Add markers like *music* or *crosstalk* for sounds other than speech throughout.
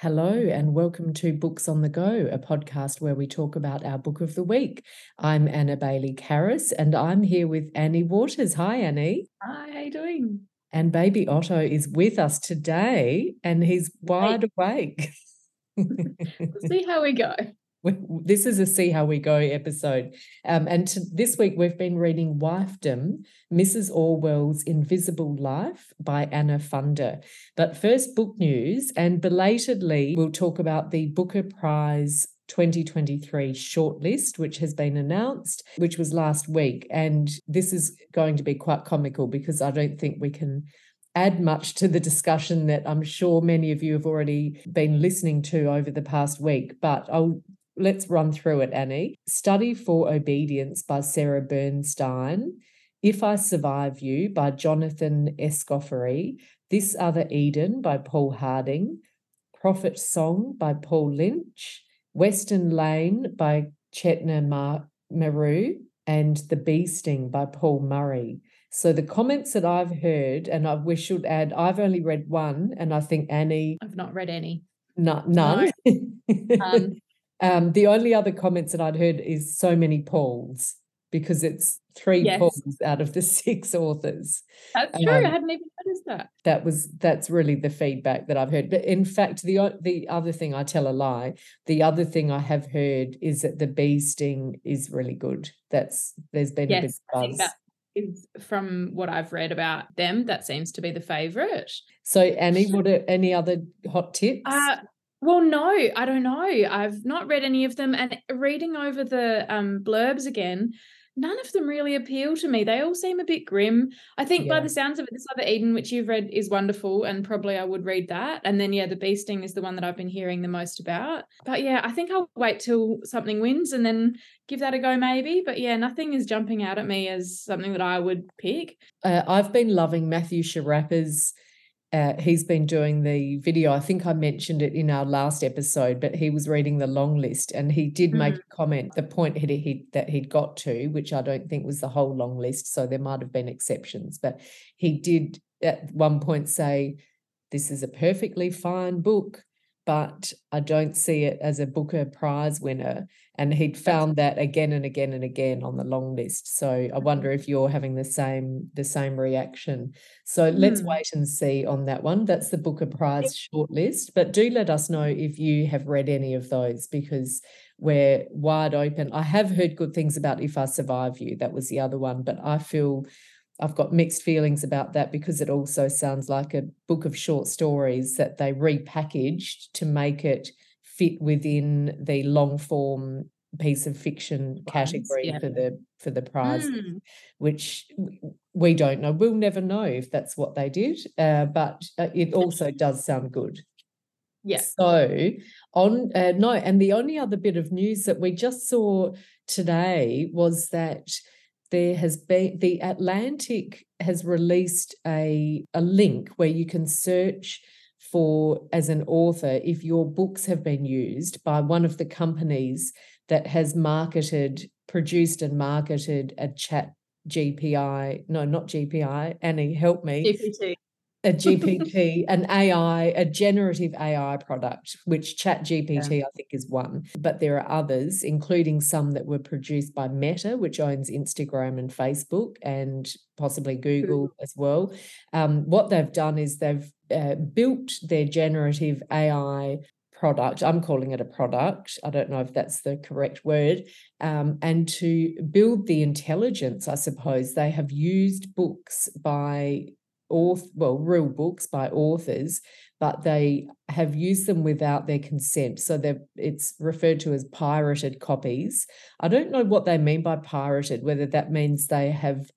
Hello, and welcome to Books on the Go, a podcast where we talk about our book of the week. I'm Anna Baillie-Karas, and I'm here with Annie Waters. Hi, Annie. Hi, how you doing? And baby Otto is with us today, and he's wide awake. *laughs* we'll see how we go this is a see how we go episode um, and to, this week we've been reading wifedom mrs orwell's invisible life by anna funder but first book news and belatedly we'll talk about the booker prize 2023 shortlist, which has been announced, which was last week. And this is going to be quite comical because I don't think we can add much to the discussion that I'm sure many of you have already been listening to over the past week. But I'll Let's run through it, Annie. Study for Obedience by Sarah Bernstein. If I Survive You by Jonathan Escoffery. This Other Eden by Paul Harding. Prophet Song by Paul Lynch. Western Lane by Chetna Mar- Maroo. And The Bee Sting by Paul Murray. So the comments that I've heard, and I, we should add, I've only read one, and I think Annie. I've not read any. No, none. No. *laughs* um, um, the only other comments that I'd heard is so many Pauls because it's three yes. Pauls out of the *laughs* six authors. That's true. Um, I hadn't even noticed that. That was that's really the feedback that I've heard. But in fact, the the other thing I tell a lie. The other thing I have heard is that the bee sting is really good. That's there's been yes, a big buzz. that is from what I've read about them. That seems to be the favourite. So Annie, what are any other hot tips? Uh, well, no, I don't know. I've not read any of them, and reading over the um, blurbs again, none of them really appeal to me. They all seem a bit grim. I think yeah. by the sounds of it, this other Eden, which you've read, is wonderful, and probably I would read that. And then, yeah, the Bee Sting is the one that I've been hearing the most about. But yeah, I think I'll wait till something wins and then give that a go, maybe. But yeah, nothing is jumping out at me as something that I would pick. Uh, I've been loving Matthew Sciarappa's uh, he's been doing the video. I think I mentioned it in our last episode, but he was reading the long list and he did mm. make a comment, the point he, he, that he'd got to, which I don't think was the whole long list. So there might have been exceptions, but he did at one point say, This is a perfectly fine book but I don't see it as a Booker Prize winner. And he'd found that again and again and again on the long list. So I wonder if you're having the same the same reaction. So mm. let's wait and see on that one. That's the Booker Prize shortlist. But do let us know if you have read any of those because we're wide open. I have heard good things about If I Survive You. That was the other one, but I feel I've got mixed feelings about that because it also sounds like a book of short stories that they repackaged to make it fit within the long form piece of fiction category yeah. for the for the prize mm. which we don't know we'll never know if that's what they did uh, but uh, it also *laughs* does sound good yeah so on uh, no and the only other bit of news that we just saw today was that there has been the Atlantic has released a, a link where you can search for as an author if your books have been used by one of the companies that has marketed produced and marketed a chat gpi no not gpi annie help me. GPT a *laughs* GPT, an AI, a generative AI product, which Chat GPT, yeah. I think, is one. But there are others, including some that were produced by Meta, which owns Instagram and Facebook and possibly Google as well. Um, what they've done is they've uh, built their generative AI product. I'm calling it a product. I don't know if that's the correct word. Um, and to build the intelligence, I suppose, they have used books by author, well, real books by authors, but they have used them without their consent. So they it's referred to as pirated copies. I don't know what they mean by pirated, whether that means they have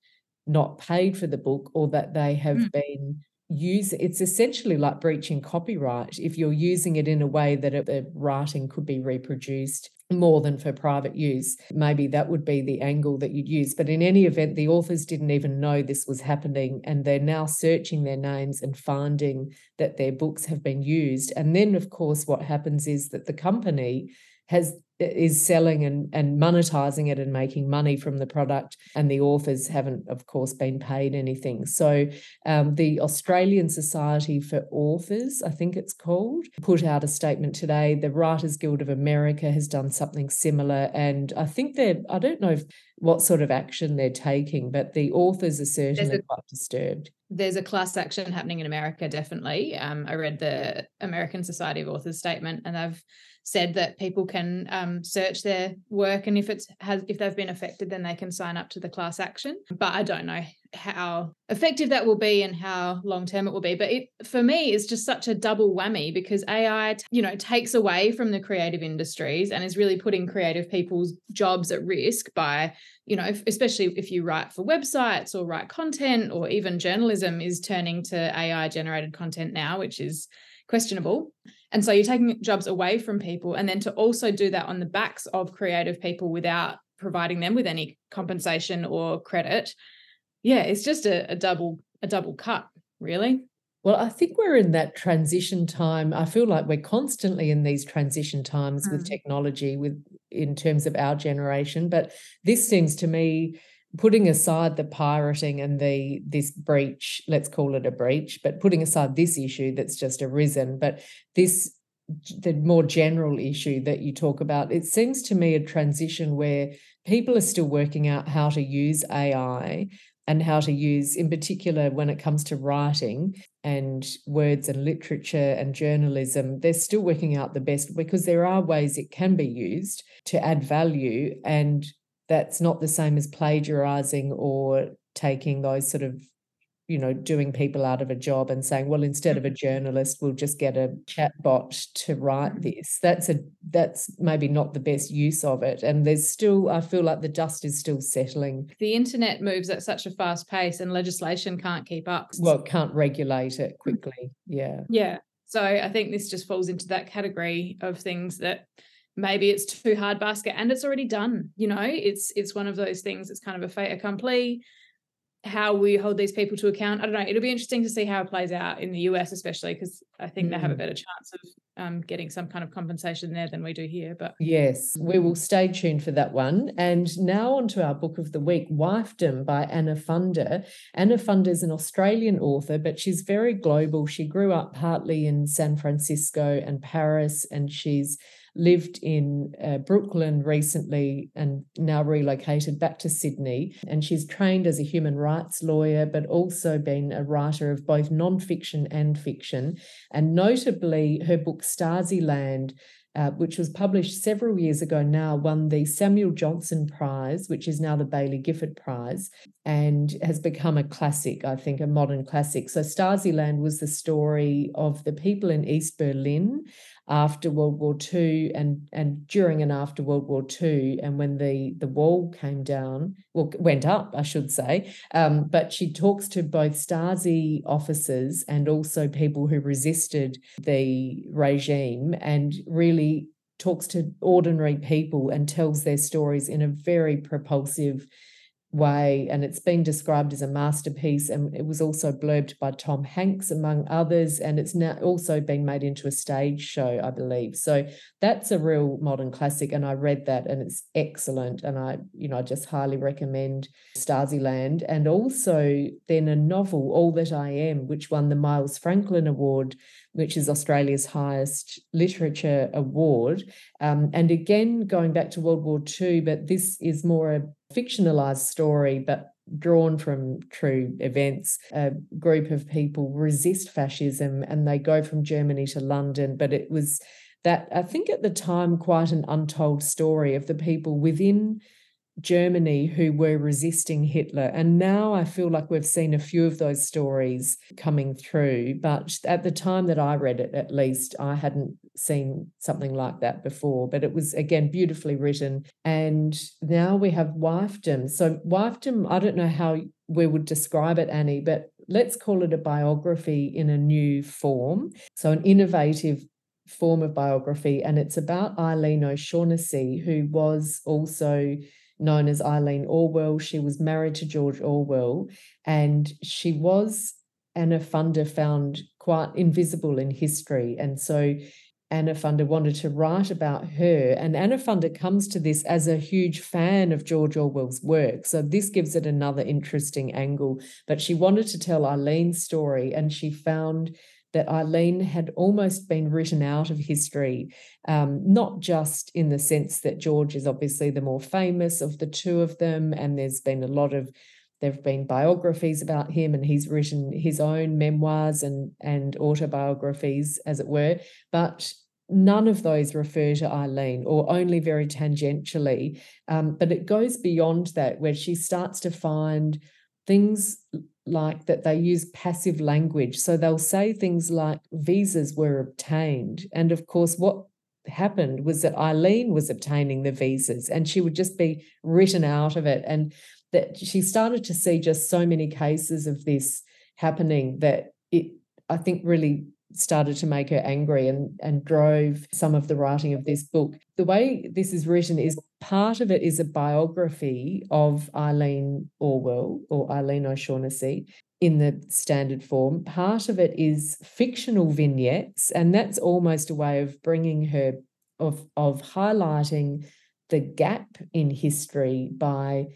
not paid for the book or that they have mm. been use it's essentially like breaching copyright if you're using it in a way that the writing could be reproduced more than for private use. Maybe that would be the angle that you'd use. But in any event, the authors didn't even know this was happening. And they're now searching their names and finding that their books have been used. And then, of course, what happens is that the company has is selling and, and monetizing it and making money from the product, and the authors haven't, of course, been paid anything. So, um, the Australian Society for Authors, I think it's called, put out a statement today. The Writers Guild of America has done something similar, and I think they're, I don't know if, what sort of action they're taking, but the authors are certainly a, quite disturbed. There's a class action happening in America, definitely. Um, I read the American Society of Authors statement, and they've said that people can um, search their work and if it's has if they've been affected then they can sign up to the class action. But i don't know how effective that will be and how long term it will be. But it for me is just such a double whammy because ai you know takes away from the creative industries and is really putting creative people's jobs at risk by you know if, especially if you write for websites or write content or even journalism is turning to ai generated content now which is questionable and so you're taking jobs away from people. And then to also do that on the backs of creative people without providing them with any compensation or credit. Yeah, it's just a, a double, a double cut, really. Well, I think we're in that transition time. I feel like we're constantly in these transition times mm. with technology, with in terms of our generation. But this seems to me putting aside the pirating and the this breach let's call it a breach but putting aside this issue that's just arisen but this the more general issue that you talk about it seems to me a transition where people are still working out how to use ai and how to use in particular when it comes to writing and words and literature and journalism they're still working out the best because there are ways it can be used to add value and that's not the same as plagiarizing or taking those sort of you know doing people out of a job and saying well instead of a mm-hmm. journalist we'll just get a chat bot to write mm-hmm. this. That's a that's maybe not the best use of it and there's still i feel like the dust is still settling. The internet moves at such a fast pace and legislation can't keep up. Well can't regulate it quickly yeah. Yeah. So i think this just falls into that category of things that maybe it's too hard basket and it's already done you know it's it's one of those things it's kind of a fait accompli how we hold these people to account i don't know it'll be interesting to see how it plays out in the us especially because i think mm. they have a mm. better chance of um, getting some kind of compensation there than we do here but yes we will stay tuned for that one and now on to our book of the week wifedom by anna funder anna funder is an australian author but she's very global she grew up partly in san francisco and paris and she's lived in uh, Brooklyn recently and now relocated back to Sydney. And she's trained as a human rights lawyer, but also been a writer of both nonfiction and fiction. And notably, her book Stasiland. Uh, which was published several years ago now, won the Samuel Johnson Prize, which is now the Baillie Gifford Prize, and has become a classic, I think, a modern classic. So, Stasiland was the story of the people in East Berlin after World War II and and during and after World War II, and when the the wall came down, well, went up, I should say. Um, but she talks to both Stasi officers and also people who resisted the regime, and really talks to ordinary people and tells their stories in a very propulsive way and it's been described as a masterpiece and it was also blurbed by Tom Hanks among others and it's now also been made into a stage show I believe so that's a real modern classic and I read that and it's excellent and I you know I just highly recommend Stasiland and also then a novel All That I Am which won the Miles Franklin Award which is Australia's highest literature award. Um, and again, going back to World War II, but this is more a fictionalized story, but drawn from true events. A group of people resist fascism and they go from Germany to London, but it was that I think at the time quite an untold story of the people within Germany who were resisting Hitler. And now I feel like we've seen a few of those stories coming through. But at the time that I read it, at least, I hadn't seen something like that before. But it was, again, beautifully written. And now we have wifedom. So, wifedom, I don't know how we would describe it, Annie, but let's call it a biography in a new form. So, an innovative form of biography. And it's about Eileen O'Shaughnessy, who was also known as Eileen Orwell. She was married to George Orwell, and she was Anna Funder found quite invisible in history. And so Anna Funder wanted to write about her. And Anna Funder comes to this as a huge fan of George Orwell's work. So this gives it another interesting angle. But she wanted to tell Eileen's story, and she found that Eileen had almost been written out of history, um, not just in the sense that George is obviously the more famous of the two of them, and there's been a lot of there have been biographies about him and he's written his own memoirs and and autobiographies as it were but none of those refer to eileen or only very tangentially um, but it goes beyond that where she starts to find things like that they use passive language. So they'll say things like visas were obtained. And of course what happened was that eileen was obtaining the visas and she would just be written out of it. And that she started to see just so many cases of this happening that it I think really started to make her angry and and drove some of the writing of this book. The way this is written is part of it is a biography of Eileen Orwell or Eileen O'Shaughnessy in the standard form. Part of it is fictional vignettes, and that's almost a way of bringing her of of highlighting the gap in history by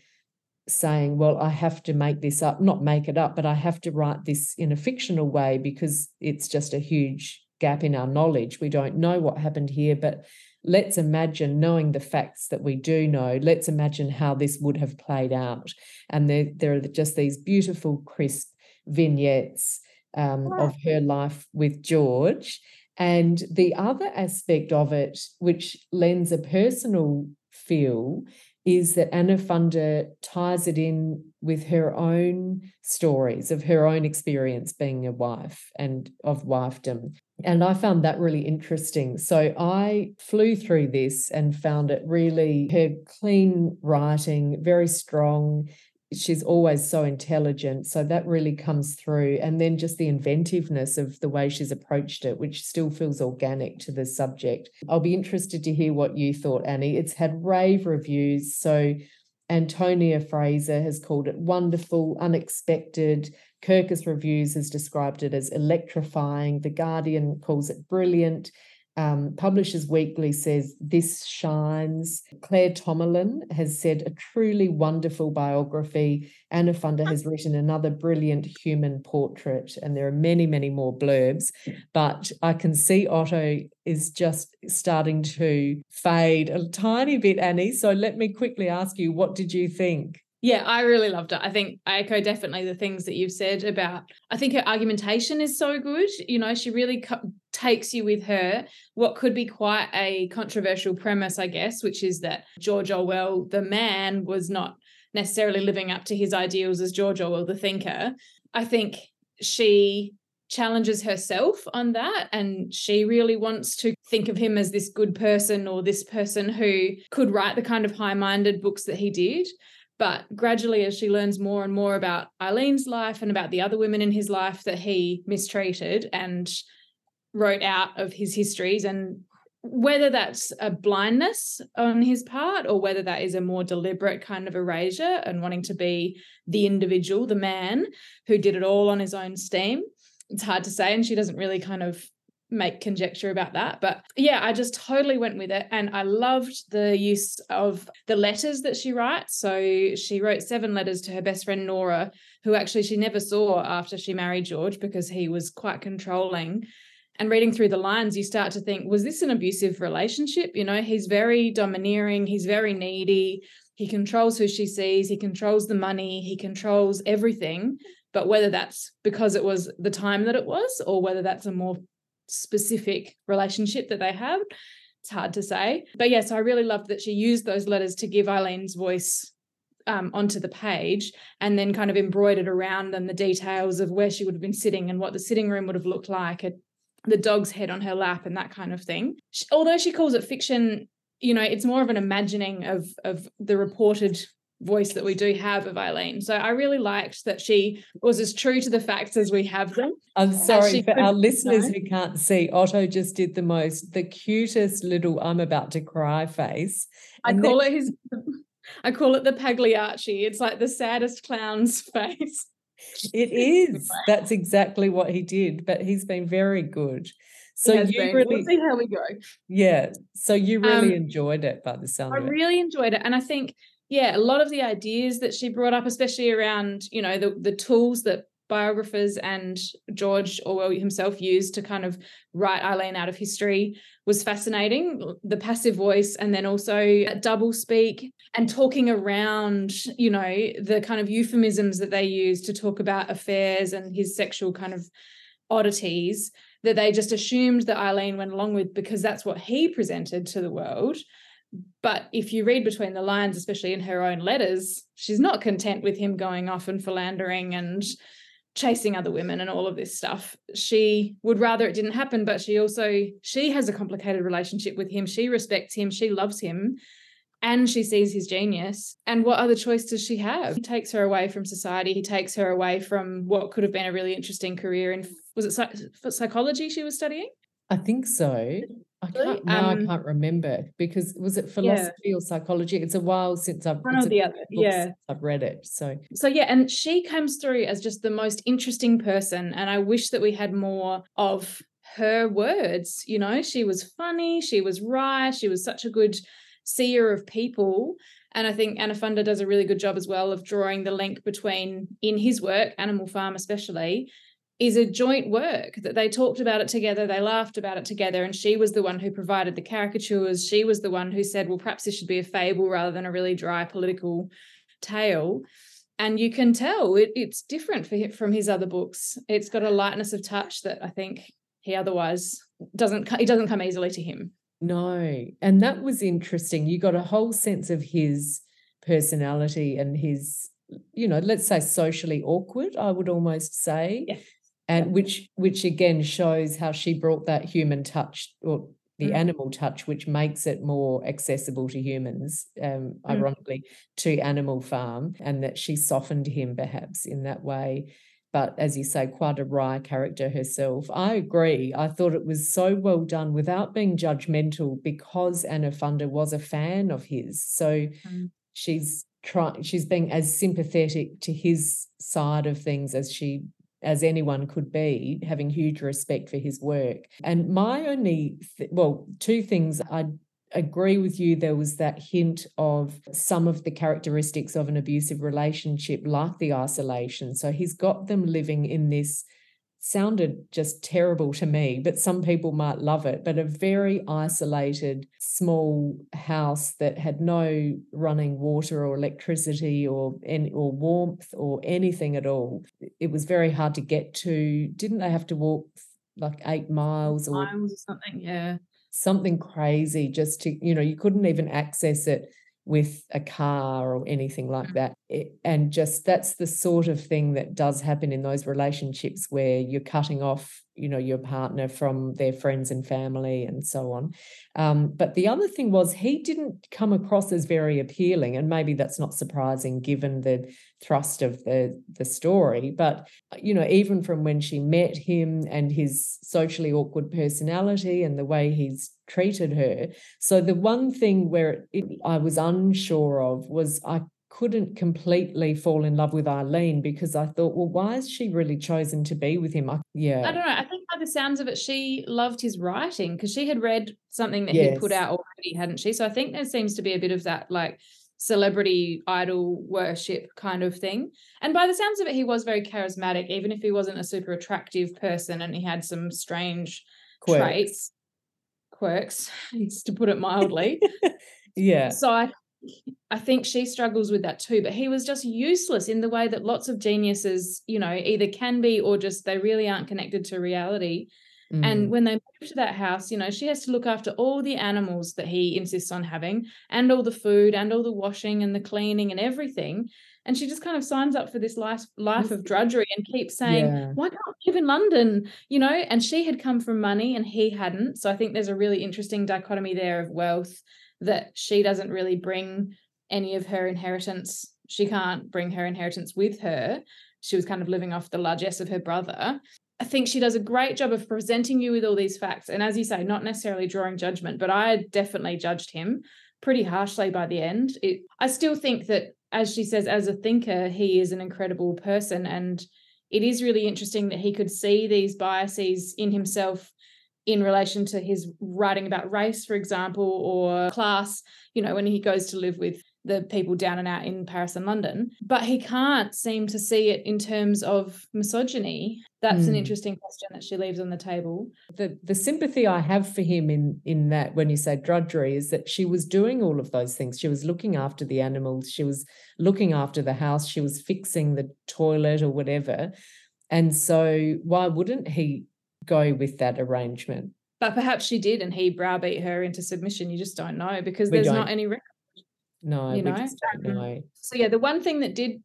saying, well, I have to make this up, not make it up, but I have to write this in a fictional way because it's just a huge gap in our knowledge. We don't know what happened here, but let's imagine knowing the facts that we do know, let's imagine how this would have played out. And there, there are just these beautiful, crisp vignettes um, of her life with George. And the other aspect of it, which lends a personal feel, is that Anna Funder ties it in with her own stories of her own experience being a wife and of wifedom. And I found that really interesting. So I flew through this and found it really her clean writing, very strong, she's always so intelligent. So that really comes through. And then just the inventiveness of the way she's approached it, which still feels organic to the subject. I'll be interested to hear what you thought, Annie. It's had rave reviews. So Antonia Fraser has called it wonderful, unexpected. Kirkus Reviews has described it as electrifying. The Guardian calls it brilliant. Um, Publishers Weekly says this shines. Claire Tomalin has said a truly wonderful biography. Anna Funder has written another brilliant human portrait, and there are many, many more blurbs. But I can see Otto is just starting to fade a tiny bit, Annie. So let me quickly ask you, what did you think? Yeah, I really loved it. I think I echo definitely the things that you've said about. I think her argumentation is so good. You know, she really co- takes you with her what could be quite a controversial premise, I guess, which is that George Orwell, the man, was not necessarily living up to his ideals as George Orwell, the thinker. I think she challenges herself on that and she really wants to think of him as this good person or this person who could write the kind of high-minded books that he did but gradually, as she learns more and more about Eileen's life and about the other women in his life that he mistreated and wrote out of his histories, and whether that's a blindness on his part or whether that is a more deliberate kind of erasure and wanting to be the individual, the man who did it all on his own steam, it's hard to say. And she doesn't really kind of make conjecture about that. But yeah, I just totally went with it. And I loved the use of the letters that she writes. So she wrote seven letters to her best friend, Nora, who actually she never saw after she married George because he was quite controlling. And reading through the lines, you start to think, was this an abusive relationship? You know, he's very domineering, he's very needy, he controls who she sees, he controls the money, he controls everything. But whether that's because it was the time that it was, or whether that's a more specific relationship that they have. It's hard to say. But yes, I really loved that she used those letters to give Eileen's voice um, onto the page and then kind of embroidered around them the details of where she would have been sitting and what the sitting room would have looked like, the dog's head on her lap and that kind of thing. She, although she calls it fiction, you know, it's more of an imagining of of the reported voice that we do have of Eileen. So I really liked that she was as true to the facts as we have them. I'm sorry for our listeners know. who can't see. Otto just did the most, the cutest little I'm about to cry face. I call then- it his I call it the Pagliacci. It's like the saddest clown's *laughs* face. It is. That's exactly what he did, but he's been very good. So you been. really we'll see how we go. Yeah. So you really Um, enjoyed it by the sound I really enjoyed it. And I think, yeah, a lot of the ideas that she brought up, especially around, you know, the, the tools that biographers and George Orwell himself used to kind of write Eileen out of history was fascinating. The passive voice and then also double speak and talking around, you know, the kind of euphemisms that they use to talk about affairs and his sexual kind of oddities that they just assumed that Eileen went along with because that's what he presented to the world. But if you read between the lines, especially in her own letters, she's not content with him going off and philandering and chasing other women and all of this stuff. She would rather it didn't happen, but she also she has a complicated relationship with him. She respects him, she loves him, and she sees his genius. And what other choice does she have? He takes her away from society. He takes her away from what could have been a really interesting career in was it psych- psychology she was studying? I think so. I can't now I Um, can't remember because was it philosophy or psychology? It's a while since I've One or the other. Yeah. I've read it. So so yeah and she comes through as just the most interesting person and i wish that we had more of her words you know she was funny she was right she was such a good seer of people and i think anna funder does a really good job as well of drawing the link between in his work animal farm especially is a joint work that they talked about it together they laughed about it together and she was the one who provided the caricatures she was the one who said well perhaps this should be a fable rather than a really dry political tale and you can tell it, it's different for him, from his other books. It's got a lightness of touch that I think he otherwise doesn't. It doesn't come easily to him. no. And that was interesting. You got a whole sense of his personality and his, you know, let's say socially awkward, I would almost say. Yeah. And which which again shows how she brought that human touch or the Mm. animal touch, which makes it more accessible to humans, um, Mm. ironically, to Animal Farm, and that she softened him perhaps in that way. But as you say, quite a wry character herself. I agree. I thought it was so well done without being judgmental because Anna Funder was a fan of his. So Mm. she's trying she's being as sympathetic to his side of things as she as anyone could be, having huge respect for his work. And my only, th- well, two things I agree with you. There was that hint of some of the characteristics of an abusive relationship, like the isolation. So he's got them living in this. Sounded just terrible to me, but some people might love it. But a very isolated, small house that had no running water or electricity or any or warmth or anything at all it was very hard to get to. Didn't they have to walk like eight miles or Miles or something. Yeah. something crazy just to, you know, you couldn't even access it with a car or anything like Mm. that. It- and just that's the sort of thing that does happen in those relationships where you're cutting off, you know, your partner from their friends and family and so on. Um, but the other thing was he didn't come across as very appealing, and maybe that's not surprising given the thrust of the the story. But you know, even from when she met him and his socially awkward personality and the way he's treated her. So the one thing where it, I was unsure of was I couldn't completely fall in love with Eileen because I thought, well, why has she really chosen to be with him? I, yeah. I don't know. I think by the sounds of it, she loved his writing because she had read something that he'd put out already, hadn't she? So I think there seems to be a bit of that like celebrity idol worship kind of thing. And by the sounds of it, he was very charismatic, even if he wasn't a super attractive person and he had some strange Quirks. traits, quirks, *laughs* to put it mildly. *laughs* Yeah. So I I think she struggles with that too, but he was just useless in the way that lots of geniuses, you know, either can be or just they really aren't connected to reality. Mm. And when they move to that house, you know, she has to look after all the animals that he insists on having, and all the food, and all the washing, and the cleaning, and everything. And she just kind of signs up for this life life of drudgery and keeps saying, Yeah. "Why can't I live in London?" You know. And she had come from money, and he hadn't. So I think there's a really interesting dichotomy there of wealth that she doesn't really bring any of her inheritance. She can't bring her inheritance with her. She was kind of living off the largesse of her brother. I think she does a great job of presenting you with all these facts. And as you say, not necessarily drawing judgment, but I definitely judged him pretty harshly by the end. It, I still think that, as she says, as a thinker, he is an incredible person. And it is really interesting that he could see these biases in himself in relation to his writing about race, for example, or class, you know, when he goes to live with the people down and out in Paris and London, but he can't seem to see it in terms of misogyny. That's mm. an hmm. interesting question that she leaves on the table. The the sympathy I have for him in in that when you say drudgery is that she was doing all of those things. She was looking after the animals, she was looking after the house, she was fixing the toilet or whatever. And so why wouldn't he go with that arrangement? But perhaps she did and he browbeat her into submission. You just don't know because we there's not any record no, you know. Um, know. So yeah, the one thing that did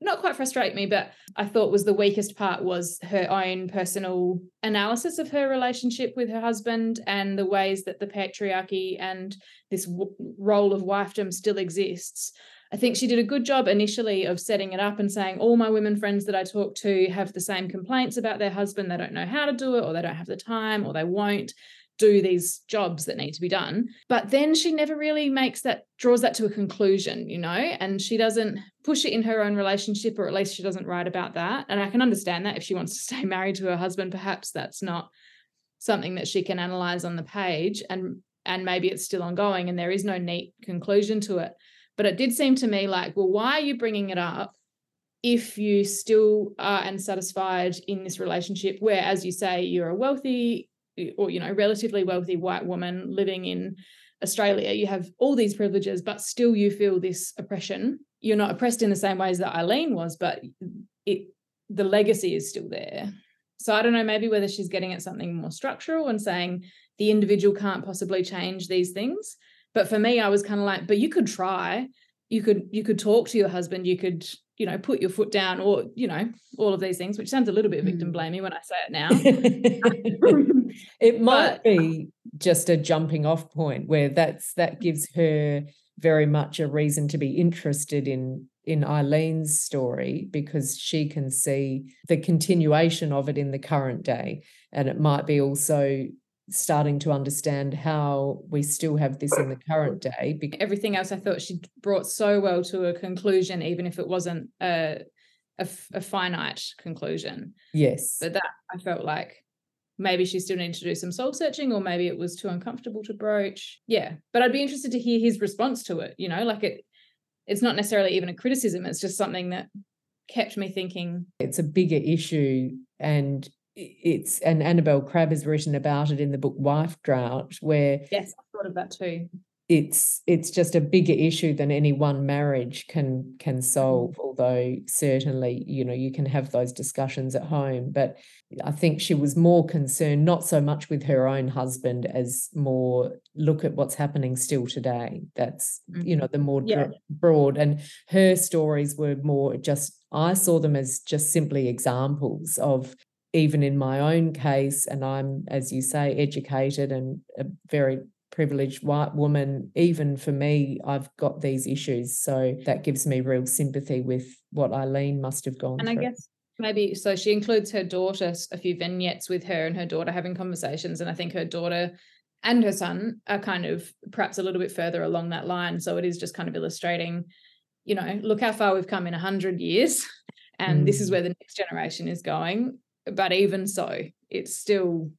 not quite frustrate me, but I thought was the weakest part was her own personal analysis of her relationship with her husband and the ways that the patriarchy and this w- role of wifedom still exists. I think she did a good job initially of setting it up and saying, all my women friends that I talk to have the same complaints about their husband. They don't know how to do it, or they don't have the time, or they won't do these jobs that need to be done. But then she never really makes that, draws that to a conclusion, you know, and she doesn't push it in her own relationship, or at least she doesn't write about that. And I can understand that if she wants to stay *laughs* married to her husband, perhaps that's not something that she can analyze on the page and and maybe it's still ongoing and there is no neat conclusion to it but it did seem to me like well why are you bringing it up if you still are unsatisfied in this relationship where as you say you're a wealthy or you know relatively wealthy white woman living in australia you have all these privileges but still you feel this oppression? You're not oppressed in the same ways that eileen was but it the legacy is still there. So i don't know maybe whether she's getting at something more structural and saying the individual can't possibly change these things but for me i was kind of like but you could try. You could you could talk to your husband. You could you know put your foot down or you know all of these things which sounds a little bit victim mm. blamey when i say it now. *laughs* It might but, be just a jumping off point where that's that gives her very much a reason to be interested in in Eileen's story because she can see the continuation of it in the current day. And it might be also starting to understand how we still have this in the current day. Because everything else I thought she brought so well to a conclusion, even if it wasn't a, a, a finite conclusion. Yes. But that I felt like maybe she still needed to do some soul searching or maybe it was too uncomfortable to broach. Yeah. But I'd be interested to hear his response to it, you know, like it it's not necessarily even a criticism, it's just something that kept me thinking. It's a bigger issue and it's and Annabel Crabb has written about it in the book Wife Drought, where yes, I thought of that too. It's it's just a bigger issue than any one marriage can can mm-hmm. solve. Although certainly you know you can have those discussions at home, but I think she was more concerned not so much with her own husband as more look at what's happening still today. That's mm-hmm. you know the more yeah. broad and her stories were more just I saw them as just simply examples of even in my own case, and I'm, as you say, educated and a very privileged white woman, even for me, I've got these issues. So that gives me real sympathy with what Eileen must have gone through. and through. I guess maybe so she includes her daughter, a few vignettes with her and her daughter having conversations. And I think her daughter and her son are kind of perhaps a little bit further along that line. So it is just kind of illustrating, you know, look how far we've come in a hundred years. *laughs* And mm. this is mm. where the next generation is going but even so, it's still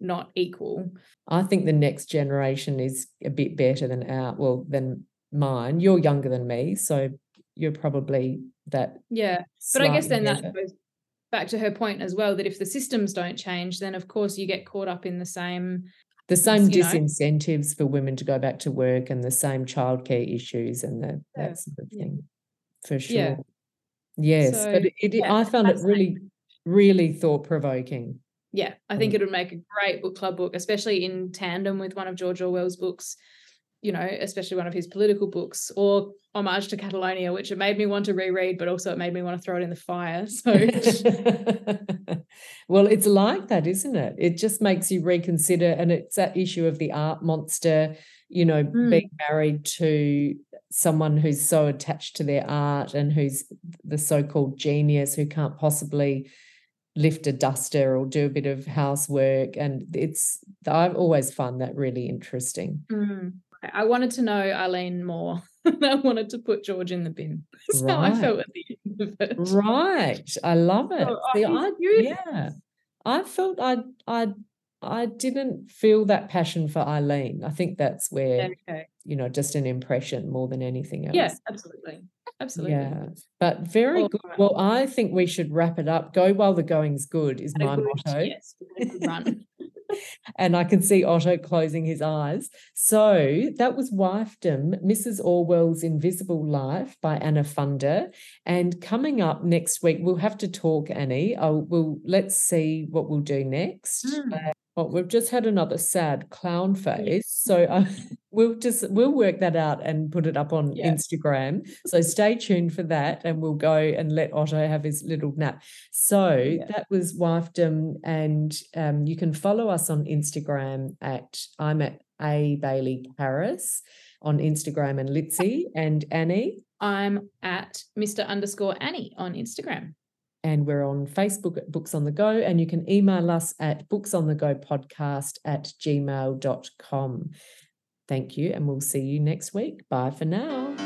not equal. I think the next generation is a bit better than our well than mine. You're younger than me, so you're probably that. Yeah, but I guess then better. that goes back to her point as well that if the systems don't change, then of course you get caught up in the same the same disincentives know. for women to go back to work and the same childcare issues and the, yeah. that sort of thing for sure. Yeah. Yes, so, but it, it, yeah, I found it really really thought provoking. Yeah, I think mm. it would make a great book club book, especially in tandem with one of George Orwell's books, you know, especially one of his political books or Homage to Catalonia, which it made me want to reread, but also it made me want to throw it in the fire. *laughs* So, *laughs* well, it's like that, isn't it? It just makes you reconsider. And it's that issue of the art monster, you know, mm. being married to someone who's so attached to their art and who's the so called genius who can't possibly lift a duster or do a bit of housework and it's i've always found that really interesting mm. I wanted to know Eileen more. *laughs* I wanted to put George in the bin. *laughs* That's right. how I felt at the end of it. Right. I love it. So, See, I, yeah. I felt I I I didn't feel that passion for Eileen. I think that's where okay. you know, just an impression more than anything else. Yes, absolutely. Absolutely. Yeah. But very well, good. Well, I think we should wrap it up. Go while the going's good is my good, motto. Yes, run. *laughs* and I can see Otto closing his eyes. So that was Wifedom, Mrs. Orwell's Invisible Life by Anna Funder. And coming up next week, we'll have to talk, Annie. I'll, we'll let's see what we'll do next. Mm. Uh, well, we've just had another sad clown face. So uh, *laughs* we'll just we'll work that out and put it up on yeah. Instagram. So stay tuned for that and we'll go and let Otto have his little nap. So yeah. that was wifedom. And um, you can follow us on Instagram at I'm at A Baillie Karas on Instagram and Litsy *laughs* and Annie. I'm at Mr. underscore Annie on Instagram and we're on Facebook at Books on the Go, and you can email us at booksonthegopodcast at gmail.com. Thank you, and we'll see you next week. Bye for now.